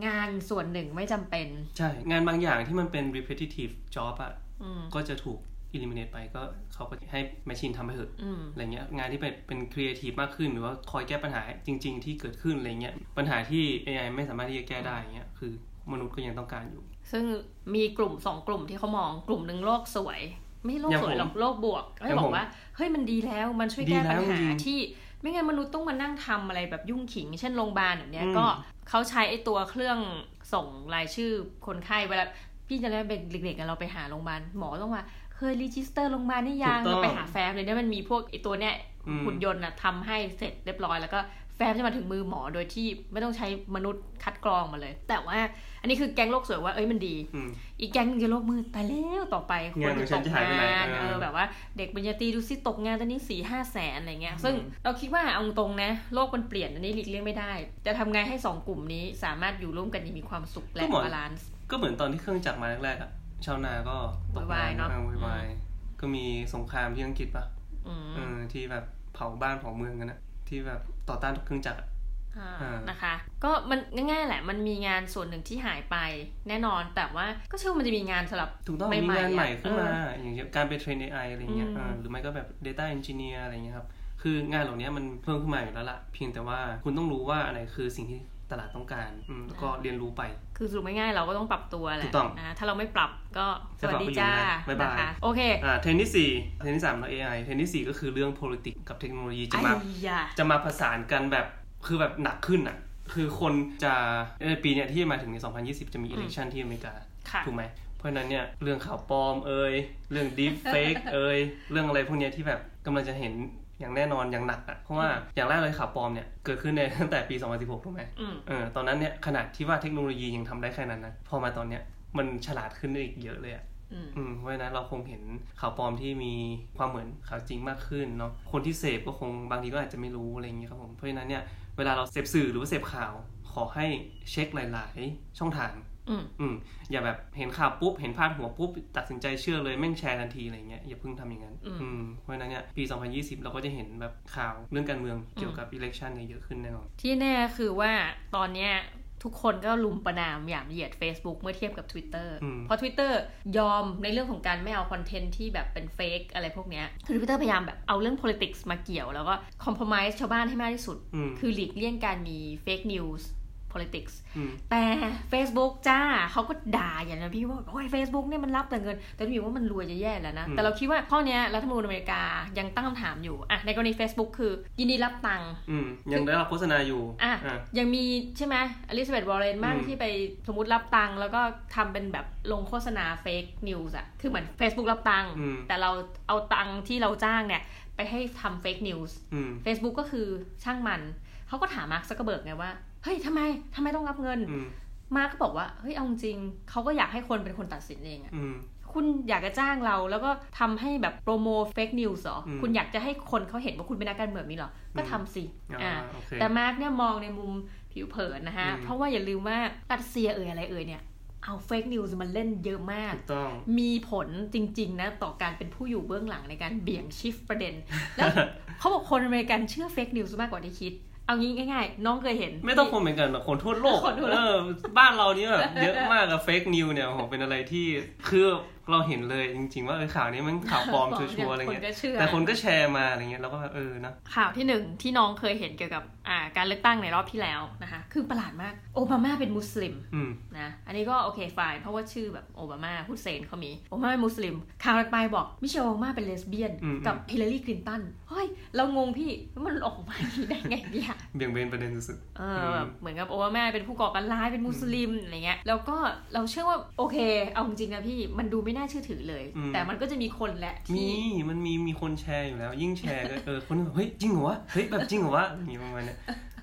Speaker 1: งานส่วนหนึ่งไม่จำเป็น
Speaker 2: ใช่ งานบางอย่างที่มันเป็น repetitive job อะ
Speaker 1: อืม
Speaker 2: ก็จะถูก eliminate ไปก็เขาก็ให้ machine ทำไปเถอะ
Speaker 1: อืม
Speaker 2: อะไรเงี้ยงานที่เป็นเป็นครีเอทีฟมากขึ้นหรือว่าคอยแก้ปัญหาจริง ๆ ที่เกิดขึ้นอะไรเงี้ยปัญหาที่ AI ไม่สามารถที่จะแก้ได้เงี้ยคือมนุษย์ก็ยังต้องการอยู่
Speaker 1: ซึ่งมีกลุ่มสองกลุ่มที่เขามองกลุ่มหนึ่งโลกสวย ไม่ใช่โลก
Speaker 2: อย่าง
Speaker 1: สวย
Speaker 2: ผม
Speaker 1: หรอกโลกบวกก็
Speaker 2: อย่าง
Speaker 1: บอ
Speaker 2: ผม
Speaker 1: กว่าเฮ้ยมันดีแล้วมันช่วย
Speaker 2: ดี
Speaker 1: แก้
Speaker 2: แล้
Speaker 1: ปัญหา
Speaker 2: จริง
Speaker 1: ที่ไม่งั้นมนุษย์ต้องมานั่งทำอะไรแบบยุ่งขิง เช่นโรงพยาบาลแบบเนี้ย
Speaker 2: อืม
Speaker 1: ก็เขาใช้ไอ้ตัวเครื่องส่งรายชื่อคนไข้เวลาพี่จำได้เป็นเด็กๆอะเราไปหาโรงพยาบาลหมอต้องว่า เคย register โรงพยาบาลนี่ยัง
Speaker 2: ถูกต้อง
Speaker 1: เราไปหาแฟ้มเลยเนี่ยมันมีพวกไอ้ตัวเนี้ย
Speaker 2: อืม
Speaker 1: หุ่นยนต์อะทำให้เสร็จเรียบร้อยแล้วก็แฟ้มจะมาถึงมือหมอโดยที่ไม่ต้องใช้มนุษย์คัดกรองมาเลย แต่ว่าอันนี้คือแก๊งโลกสวยว่าเอ้ยมันดี
Speaker 2: อืม
Speaker 1: อีกแก๊งหนึงจะโลกมืดตายแล้วต่อไป
Speaker 2: งานของฉัน
Speaker 1: ก
Speaker 2: จะหายไปไหนคนตก
Speaker 1: งาน
Speaker 2: เออ
Speaker 1: เออแบบว่าเด็กปริญญาตรีดูสิตกงานตอนนี้สี่ห้าแสนอะไรเงี้ยซึ่งเราคิดว่าเอาตรงนะ โลกมันเปลี่ยนอันนี้หลีกเลี่ยงไม่ได้ จะทำไงให้สองกลุ่มนี้สามารถอยู่ร่วมกันอย่างมีความสุขและ
Speaker 2: ก็เหมือน
Speaker 1: balance
Speaker 2: ก็เหมือนตอนที่เครื่องจักรมาแรกๆอะ ชาวนาก็ตก
Speaker 1: วายๆเนอะ
Speaker 2: ออวายๆก็มีสงครามที่อังกฤษปะ
Speaker 1: อืม
Speaker 2: เออที่แบบเผาบ้านเผาเมืองกันอะที่แบบต่อต้านเครื่องจักรอะ
Speaker 1: อ่า
Speaker 2: อ่าน
Speaker 1: นะคะ ก็มันง่ายๆแหละ มันมีงานส่วนหนึ่งที่หายไปแน่นอน แต่ว่าก็เชื่อว่ามันจะมีงานสำหรับ
Speaker 2: ถูกต้อง
Speaker 1: ใหม่ๆ
Speaker 2: มีงานใหม่
Speaker 1: อะ
Speaker 2: ขึ้นมา
Speaker 1: เออ
Speaker 2: อย่างเช่นการไปเทรน AI อะไรเงี้ย
Speaker 1: อืม
Speaker 2: เออหรือไม่ก็แบบ Data Engineer อะไรเงี้ยครับ คืองานเหล่านี้มันเพิ่มขึ้นมาอยู่แล้วล่ะ เพียงแต่ว่าคุณต้องรู้ว่าอะไรคือสิ่งที่ ตลาดต้องการอืมแล้วก็เรียนรู้ไป
Speaker 1: คือสรุปง่ายๆเราก็ต้องปรับตัวแหละถู
Speaker 2: กต้อง
Speaker 1: นะถ้าเราไม่ปรับก็สวัสดี
Speaker 2: จะปรับ
Speaker 1: จ้า
Speaker 2: ไปอยู่นะบ๊ายบาย
Speaker 1: นะคะโอเค
Speaker 2: อ่าเทรนด์ที่สี่เทรนด์ที่สามเรา AI เทรนด์ที่สี่ก็คือเรื่อง politics กับเทคโนโลยีจะ
Speaker 1: ไอ้
Speaker 2: มา
Speaker 1: ยา
Speaker 2: จะมาผสานกันแบบคือแบบหนักขึ้นอะคือคนจะในปีเนี้ยที่มาถึงใน 2020 จะมี election ที่อเมริกา
Speaker 1: ค่ะ
Speaker 2: ถูกไหม เพราะฉะนั้นเนี่ยเรื่องข่าวปลอมเอ่ยเรื่อง deep fake เอ่ยเรื่องอะไรพวกเนี้ยที่แบบกำลังจะเห็น อย่างแน่นอนอย่างหนักอะเพราะว่าอย่างแรกเลยข่าวปลอมเนี่ยเกิดขึ้นในตั้งแต่ปี 2016ถูกไหม
Speaker 1: อืม
Speaker 2: เออตอนนั้นเนี่ยขนาดที่ว่าเทคโนโลยียังทำได้แค่นั้นนะพอมาตอนเนี้ยมันฉลาดขึ้นได้อีกเยอะเลยอะ
Speaker 1: อืม
Speaker 2: อืมเพราะฉะนั้นเราคงเห็นข่าวปลอมที่มีความเหมือนข่าวจริงมากขึ้นเนาะคนที่เสพก็คงบางทีก็อาจจะไม่รู้อะไรอย่างเงี้ยครับผมเพราะฉะนั้นเนี่ยเวลาเราเสพสื่อหรือว่าเสพข่าว ขอให้เช็คหลาย ๆ ช่องทาง
Speaker 1: อืม
Speaker 2: อืมอย่าแบบเห็นข่าวปุ๊บ เห็นพาดหัวปุ๊บ ตัดสินใจเชื่อเลยแม่งแชร์ทันทีอะไรเงี้ยอย่าเพิ่งทำอย่างนั้น
Speaker 1: อืม
Speaker 2: อืมเพราะฉะนั้นเนี่ยปี 2020 เราก็จะเห็นแบบข่าวเรื่องการเมืองเกี่ยวกับ election เนี่ยเยอะขึ้นแน่นอน
Speaker 1: ที่แน่คือว่าตอนเนี้ยทุกคนก็ลุมประนามหยามเหยียด Facebook เมื่อเทียบกับ Twitter
Speaker 2: อืม
Speaker 1: เพราะ Twitter ยอมในเรื่องของการไม่เอาคอนเทนต์ที่แบบเป็นเฟกอะไรพวกเนี้ยคือ Twitter พยายามแบบเอาเรื่อง politics มาเกี่ยว แล้วก็ compromise ชาวบ้านให้มากที่สุด
Speaker 2: อืม
Speaker 1: คือหลีกเลี่ยงการมี fake news politics
Speaker 2: อืม
Speaker 1: แต่ Facebook จ้าเขาก็ด่าอย่างนั้นพี่ว่าโอ้ย Facebook เนี่ยมันรับแต่เงิน แต่พี่ว่ามันรวยจะแย่แล้วนะ
Speaker 2: อืม
Speaker 1: แต่เราคิดว่าข้อเนี้ยรัฐธรรมนูญอเมริกายังตั้งคำถามอยู่อะในกรณี Facebook คือ ยินดีรับตังค์
Speaker 2: อืมยังได้รับโฆษณาอยู่
Speaker 1: อะ
Speaker 2: อะ
Speaker 1: ยังมีใช่ไหมอลิซาเบธวอร์เรนบ้าง
Speaker 2: อืม
Speaker 1: ที่ไปสมมติรับตังค์แล้วก็ทำเป็นแบบลงโฆษณา fake news อะคือเหมือน Facebook รับตังค์
Speaker 2: อืม
Speaker 1: แต่เราเอาตังค์ที่เราจ้างเนี่ยไปให้ทำ fake news
Speaker 2: อืม
Speaker 1: Facebook ก็คือช่างมันเขาก็ถามมาร์คซักเกอร์เบิร์กไงว่าเฮ้ยทำไมทำไมต้องรับเงิน
Speaker 2: อืม
Speaker 1: มาร์คก็บอกว่าเฮ้ยเอาจริงเขาก็อยากให้คนเป็นคนตัดสินเองอะ
Speaker 2: อืม
Speaker 1: คุณอยากจะจ้างเราแล้วก็ทำให้แบบ promote fake news เหรอ
Speaker 2: อืม
Speaker 1: คุณอยากจะให้คนเขาเห็นว่าคุณเป็นนักการเมืองนี้เหรอ ก็
Speaker 2: อืม
Speaker 1: ทำสิ
Speaker 2: อ่า
Speaker 1: อ่า
Speaker 2: โอเค
Speaker 1: แต่มาร์กเนี่ยมองในมุมผิวเผินนะฮะ
Speaker 2: อืม
Speaker 1: เพราะว่าอย่าลืมว่ารัสเซียเอ่ยอะไรเอ่ยเนี่ย เอา fake news มันเล่นเยอะมาก
Speaker 2: ถูกต้อง
Speaker 1: มีผลจริง ๆ นะ ต่อการเป็นผู้อยู่เบื้องหลังในการเบี่ยง shift ประเด็น แล้วเขาบอกคนอเมริกันเชื่อ fake news มากกว่าที่คิด เอางี้ง่ายๆ น้องเคยเห็น
Speaker 2: ไม่ต้องคนเหมือนกันแบบคนทั่วโลก
Speaker 1: คนทั่วโลก
Speaker 2: เออบ้านเรานี่แบบเยอะมากกับ fake news เนี่ยโหเป็นอะไรที่คือ เราเห็นเลยจริง ๆ ว่าเออข่าวนี้มันข่าวปลอมชัวร์ๆอะไรเงี้ยคน
Speaker 1: ก็เชื่อ
Speaker 2: แต่คนก็แชร์มาอะไรเงี้ยเราก็แบบเออนะ
Speaker 1: ข่าวที่หนึ่งที่น้องเคยเห็นเกี่ยวกับอ่าการเลือกตั้งในรอบที่แล้วนะคะคือประหลาดมากโอบามาเป็นมุสลิม
Speaker 2: อืม
Speaker 1: นะอันนี้ก็โอเคฝ่ายเพราะว่าชื่อแบบโอบามาฮุสเซนเขามีโอบามาเป็นมุสลิมข่าวถัดไปบอกมิเชลโอบามาเป็นเลสเบี้ยน
Speaker 2: อืม
Speaker 1: กับฮิลลารีคลินตันเฮ้ยเรางงพี่ว่ามันออกมาอย่างนี้ได้ไงเนี่ย
Speaker 2: เบี่ยงเบนประเด็นสุด
Speaker 1: เออแบบเหมือนกับโอบามาเป็นผู้ก่อการร้ายเป็นมุสลิมอะไรเงี้ยแล้วก็เราเชื่อว่าโอเคเอาจริงๆนะพี่มันดูไม่น่าเชื่อถือเลย แต่มันก็จะมีคนแหละ
Speaker 2: ๆมี
Speaker 1: ที่
Speaker 2: มันมีมีคนแชร์อยู่แล้ว ยิ่งแชร์ก็เออคนแบบเฮ้ยจริงเหรอวะเฮ้ยแบบจริงเหรอวะอย่างงี้ประมาณเนี้ย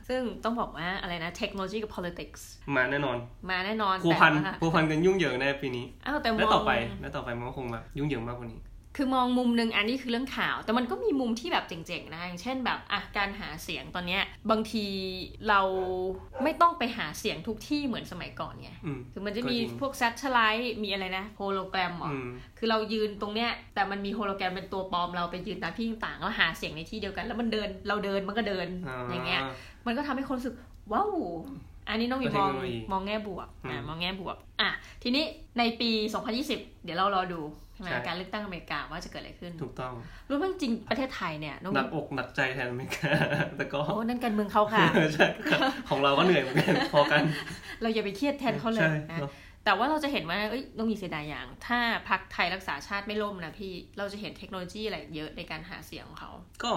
Speaker 1: ซึ่งต้องบอกว่าอะไรนะเทคโนโลยีกับ politics
Speaker 2: มาแน่นอน
Speaker 1: มาแน่นอน
Speaker 2: พัวพัน
Speaker 1: แต่ว่า
Speaker 2: พัวพันกันยุ่งเหยิงแน่ปีนี้
Speaker 1: อ้าวแต่ม
Speaker 2: แล้ว
Speaker 1: อง
Speaker 2: ต่อไปแล้วต่อไปมันก็คงแบบยุ่งเหยิงมากกว่านี้
Speaker 1: คือมองมุมหนึ่งอันนี้คือเรื่องข่าว แต่มันก็มีมุมที่แบบเจ๋งๆนะอย่างเช่นแบบอะการหาเสียงตอนเนี้ยบางทีเราไม่ต้องไปหาเสียงทุกที่เหมือนสมัยก่อนไง
Speaker 2: อืม
Speaker 1: คือมันจะ
Speaker 2: ก็
Speaker 1: มี
Speaker 2: จริง
Speaker 1: พวกแซ t เ l ไลท์มีอะไรนะโฮโลแกรมหรอ
Speaker 2: อืม
Speaker 1: คือเรายืนตรงเนี้ยแต่มันมีโฮโลแกรมเป็นตัวปลอมเราไปยืนตามที่ต่างๆแล้วหาเสียงในที่เดียวกัน แล้วมันเดินเราเดินมันก็เดินอย่างเงี้ยมันก็ทำให้คนรู้สึกว้าวอันนี้น้องมีมอง
Speaker 2: เทคโนโลยี
Speaker 1: มองแง่บวก
Speaker 2: อื
Speaker 1: อะ
Speaker 2: ม
Speaker 1: มองแง่บวกอะทีนี้ในปี 2020 เดี๋ยวเรารอดู ใช่ไหม
Speaker 2: ใช่
Speaker 1: การเลือกตั้งอเมริกาว่าจะเกิดอะไรขึ้น
Speaker 2: ถูกต้อง
Speaker 1: รู้ไหมจริงๆประเทศไทยเนี่ยน้อง
Speaker 2: หนั
Speaker 1: มี
Speaker 2: กอกหนักใจแทนอเมริกาแต่ก็
Speaker 1: โอ้นั่นการเมืองเขาค่ะ
Speaker 2: ใช่ครับของเราก็เหนื่อยเหมือนกันพอกัน
Speaker 1: เราอย่าไปเครียดแทนเขาเลย
Speaker 2: ใช่
Speaker 1: นะ
Speaker 2: เนอะ
Speaker 1: แต่ว่าเราจะเห็นว่าเอ้ยน้องมีเสียดายอย่าง ถ้าพักไทยรักษาชาติไม่ล่มนะพี่ เราจะเห็นเทคโนโลยีอะไรเยอะในการหาเสียงของเขา
Speaker 2: ก็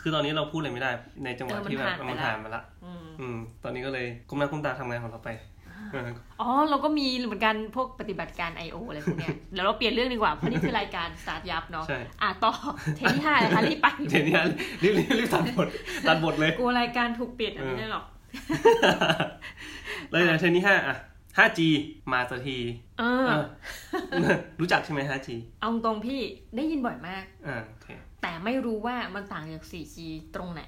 Speaker 2: คือตอนนี้เราพูดอะไรไม่ได้ในจังหวะ
Speaker 1: เออมัน
Speaker 2: ที่แบบ
Speaker 1: ผ่านไป
Speaker 2: มัน
Speaker 1: ละ
Speaker 2: ผ่านมาละ
Speaker 1: อืม
Speaker 2: อืม ตอนนี้ก็เลยก้มหน้าก้มตาทำงานของเราไปเออ
Speaker 1: อ๋อเราก็มีเหมือนกันพวกปฏิบัติการ I.O. อะไรพวกเนี้ยเดี๋ยวเราเปลี่ยนเรื่องดีกว่า เพราะนี่คือรายการสตาร์ทยับเนาะ
Speaker 2: ใช่
Speaker 1: อะต่อเทปที่ห้าเลยค่ะรีบไป
Speaker 2: เดี๋ยวนี้รีบรีบรีบตัดบทตัดบทเลย
Speaker 1: กลัวรายการถูกปิดอะ
Speaker 2: เออ
Speaker 1: ไม่ได้หรอก
Speaker 2: เลยนะเทรนด์ที่ห้าอะ 5G มาสักที
Speaker 1: เออ
Speaker 2: เออรู้จักใช่ไหม 5G
Speaker 1: เอาตรงพี่ได้ยินบ่อยมาก
Speaker 2: อ่าโอเค
Speaker 1: แต่ไม่รู้ว่ามันต่างจาก 4G ตรงไหน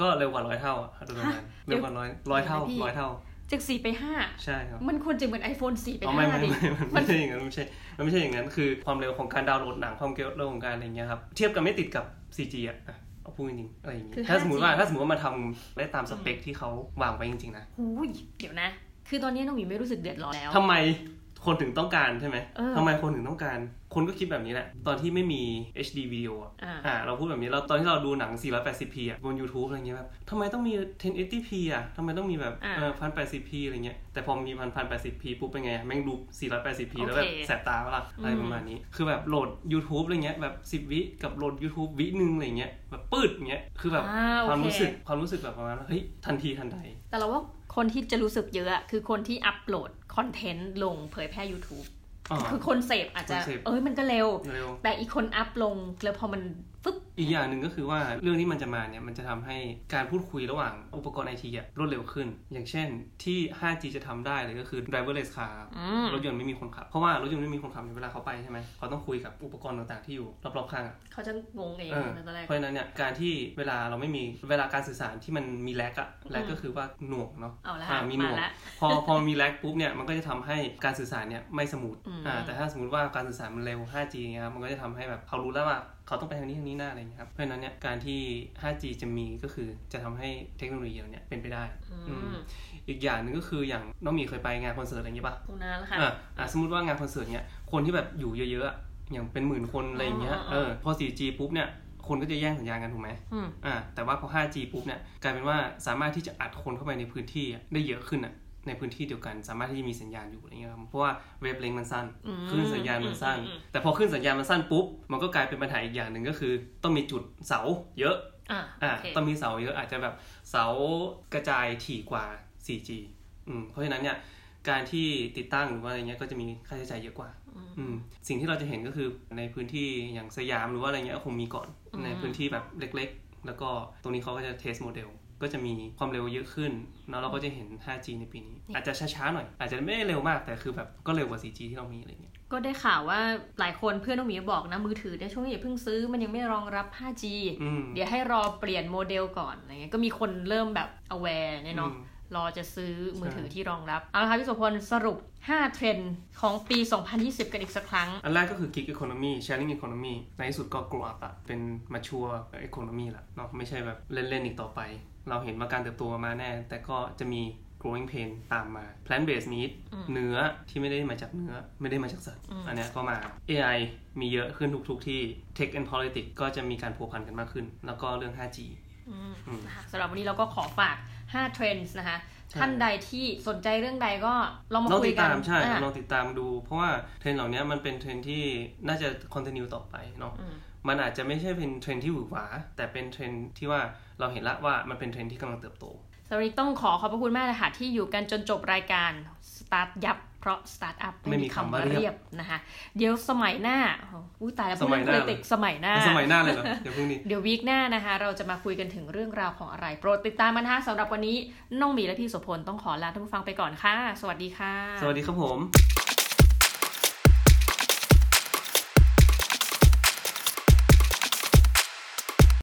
Speaker 2: ก็เร็วกว่าร้อยเท่าอะโดยประมาณ
Speaker 1: ฮะ
Speaker 2: เร็วกว่าร้อยร้อยเท่า
Speaker 1: เดี๋ยวนะพี่
Speaker 2: ร้อยเท่า
Speaker 1: จาก4ไป
Speaker 2: ใช่ครับ
Speaker 1: 5มันควรจะเหมือน iPhone 4 ไป
Speaker 2: อ๋อไม่ไม่
Speaker 1: 5ดิ
Speaker 2: ไม่ไม่ไม่ใช่อย่างนั้นไม่ใช่มันไม่ใช่อย่างนั้นคือความเร็วของการดาวน์โหลดหนังความเร็วของการอะไรเงี้ยครับเทียบกันไม่ติดกับ 4G อะอะเอาพูดจริงๆอะไรอย่างงี้
Speaker 1: คือ
Speaker 2: ถ้าสมมติว่า
Speaker 1: 5G
Speaker 2: ถ้าสมมติว่ามาทำได้ตามสเปคที่เขาวางไว้จริงๆนะ
Speaker 1: หูยเดี๋ยวนะ คือตอนนี้น้องหมีไม่รู้สึกเดือดร้อนแล้ว
Speaker 2: ทำไม คนถึงต้องการใช่ไหม
Speaker 1: เออ
Speaker 2: ทำไมคนถึงต้องการ คนก็คิดแบบนี้แหละ ตอนที่ไม่มี HD วิดีโออะ
Speaker 1: อ่า
Speaker 2: อ่าเราพูดแบบนี้เราตอนที่เราดูหนัง 480p อะบน YouTube อะไรเงี้ยแบบทำไมต้องมี 1080p อะทำไมต้องมีแบบ
Speaker 1: อ่า
Speaker 2: เออ 1080p อะไรเงี้ย แต่พอมี 1080p ปุ๊บเป็นไงอะแม่งดู 480p
Speaker 1: โอเค
Speaker 2: แล้วแบบแสบตาเวลาอะไร
Speaker 1: อืม
Speaker 2: ประมาณนี้ คือแบบโหลด YouTube อะไรเงี้ยแบบ 10 วิกับโหลด YouTube วิหนึ่งอะไรเงี้ยแบบปืดเงี้ย คือแบบ
Speaker 1: อ่าโอ
Speaker 2: ความ
Speaker 1: เค
Speaker 2: รู้สึกความรู้สึกแบบประมาณว่าเฮ้ยทันทีทันใด
Speaker 1: แต่เราว่าคนที่จะรู้สึกเยอะอะคือคนที่อัปโหลด คอนเทนต์ลงเผยแพร่ YouTube คือคนเสพอาจจะ
Speaker 2: คนเสพ
Speaker 1: เอ้ยมันก็เร็ว
Speaker 2: เร็ว
Speaker 1: แต่อีกคนอัพลงแล้วพอมันฟึบ
Speaker 2: อีกอย่างหนึ่งก็คือว่าเรื่องที่มันจะมาเนี่ย มันจะทำให้การพูดคุยระหว่างอุปกรณ์ไอทีอะรวดเร็วขึ้น อย่างเช่นที่ 5G จะทำได้เลยก็คือ driverless car
Speaker 1: อืม
Speaker 2: รถยนต์ไม่มีคนขับ เพราะว่ารถยนต์ไม่มีคนขับเนี่ยเวลาเขาไปใช่ไหมเขาต้องคุยกับอุปกรณ์ต่างๆที่อยู่รอบๆข้างอะ
Speaker 1: เขาจะงงเอง
Speaker 2: เออ
Speaker 1: ตอนแรก
Speaker 2: เพราะฉะนั้นเนี่ยการที่เวลาเราไม่มีเวลาการสื่อสารที่มันมีแลกอะแลกก็คือว่าหน่วงเนาะ
Speaker 1: เอาละ
Speaker 2: อ่ามีหน่
Speaker 1: มาว
Speaker 2: ง
Speaker 1: ละ
Speaker 2: พอพอมีแลกปุ๊บเนี่ยมันก็จะทำให้การสื่อสารเนี่ยไม่สมูท
Speaker 1: อืม
Speaker 2: อ่าแต่ถ้าสมมติว่าการสื่อสารมันเร็ว 5G เงี้ยครับมันก็จะทำให้แบบเขารู้แล้วว่าเขาต้องไปทางนี้ทางนี้หน้าอะไรเงี้ยครับเพราะฉะนั้นเนี่ยการที่ 5G จะมีก็คือจะทำให้เทคโนโลยีเราเนี่ยเป็นไปได้
Speaker 1: อื
Speaker 2: อื
Speaker 1: ม
Speaker 2: มอีกอย่างหนึ่งก็คืออย่างน้องหมีเคยไปงานคอนเสิร์ตอะไรอย่างเงี้ยป่ะ
Speaker 1: ตรงนั้นแหละค่ะ
Speaker 2: อ่าอ่าสมมติว่างานคอนเสิร์ตเนี่ยคนที่แบบอยู่เยอะๆอะอย่างเป็นหมื่นคนอะไรอย่างเงี้ย
Speaker 1: อ๋ออ๋อ
Speaker 2: เออพอ 4G ปุ๊บเนี่ยคนก็จะแย่งสัญญาณกันถูกไหม
Speaker 1: อืม
Speaker 2: อ่าแต่ว่าพอ 5G ปุ๊บเนี่ยกลายเป็นว่าสามารถที่จะอัดคนเข้าไปในพื้นที่อะได้เยอะขึ้นอะ ในพื้นที่เดียวกันสามารถที่จะมีสัญญาณอยู่อะไรเงี้ยครับเพราะว่าเวฟเลงมันสั้น
Speaker 1: อืม
Speaker 2: คลื่นสัญญาณมันสั้น
Speaker 1: อืม
Speaker 2: แต่พอคลื่นสัญญาณมันสั้นปุ๊บมันก็กลายเป็นปัญหาอีกอย่างหนึ่งก็คือ ต้องมีจุดเสาเยอะ
Speaker 1: อ่า
Speaker 2: อ่า
Speaker 1: โอเค
Speaker 2: ต้องมีเสาเยอะอาจจะแบบเสากระจายถี่กว่า 4G อืมเพราะฉะนั้นเนี่ยการที่ติดตั้งหรือว่าอะไรเงี้ยก็จะมีค่าใช้จ่ายเยอะกว่าอืมสิ่งที่เราจะเห็นก็คือในพื้นที่อย่างสยามหรือว่าอะไรเงี้ยก็คงมีก่อน
Speaker 1: อืม
Speaker 2: ในพื้นที่แบบเล็ก ๆ แล้วก็ตรงนี้เขาก็จะเทสโมเดล ก็จะมีความเร็วเยอะขึ้นแล้วเราก็จะเห็น 5G ในปีนี้ อาจจะช้าๆหน่อย อาจจะไม่ได้เร็วมากแต่คือแบบก็เร็วกว่า 4G ที่เรามีอะไรเงี้ย
Speaker 1: ก็ได้ข่าวว่าหลายคนเพื่อนน้องหมีบอกนะ มือถือในยช่วงนี้อย่าเพิ่งซื้อมันยังไม่รองรับ 5G
Speaker 2: อืม
Speaker 1: เดี๋ยวให้รอเปลี่ยนโมเดลก่อนอะไรเงี้ยก็มีคนเริ่มแบบ aware เนี่ยเนาะ
Speaker 2: อืม
Speaker 1: รอจะซื้อมือถือ
Speaker 2: ใช่
Speaker 1: ที่รองรับ เอาละค่ะพี่โสพลสรุป 5 เทรนด์ของปี 2020 กันอีกสักครั้ง
Speaker 2: อันแรกก็คือ gig economy sharing economy ในที่สุดก็ grow up อะเป็น mature economy ละเนาะไม่ใช่แบบเล่น ๆ อีกต่อไป เราเห็นว่าการเติบโตมาแน่ แต่ก็จะมี growing pain ตามมา plant based meat
Speaker 1: อืม
Speaker 2: เนื้อที่ไม่ได้มาจากเนื้อไม่ได้มาจากสัตว์
Speaker 1: อืม
Speaker 2: อันเนี้ยก็มา AI มีเยอะขึ้นทุกๆที่ tech and politics ก็จะมีการพัวพันกันมากขึ้น แล้วก็เรื่อง 5G
Speaker 1: อืม
Speaker 2: อืม
Speaker 1: นะคะสำหรับวันนี้เราก็ขอฝาก 5 เทรนด์นะคะ
Speaker 2: ใช่
Speaker 1: ท่านใดที่สนใจเรื่องใดก็ลองมา
Speaker 2: ลอง
Speaker 1: คุยกัน
Speaker 2: ติดตามใช่
Speaker 1: อะ
Speaker 2: ลองติดตามดู เพราะว่าเทรนด์เหล่านี้มันเป็นเทรนด์ที่น่าจะ continue ต่อไปเนาะ
Speaker 1: อื ม
Speaker 2: มันอาจจะไม่ใช่เป็นเทรนด์ที่หวือหวาแต่เป็นเทรนด์ที่ว่าเราเห็นละว่ามันเป็นเทรนด์ที่กำลังเติบโต
Speaker 1: สำหรับวันนี้ต้องขอขอบพระคุณมากเลยค่ะที่อยู่กันจนจบรายการสตาร์ทยับเพราะสตาร์ทอัพ
Speaker 2: ไม่มีคำว่าเรียบ
Speaker 1: นะคะเดี๋ยวสมัยหน้าอุ้ยตายแล้ว
Speaker 2: สมัยหน้า
Speaker 1: พูดเรื่อง politics สมัยหน้า
Speaker 2: สมัยหน้าเลยเหรอเดี๋ยวพรุ่งนี้
Speaker 1: เดี๋ยววีคหน้านะคะ เราจะมาคุยกันถึงเรื่องราวของอะไร โปรดติดตามมันนะคะสำหรับวันนี้น้องหมีและพี่โสพลต้องขอลาท่านผู้ฟังไปก่อนค่ะ สวัสดีค่ะ
Speaker 2: สวัสดีครับผม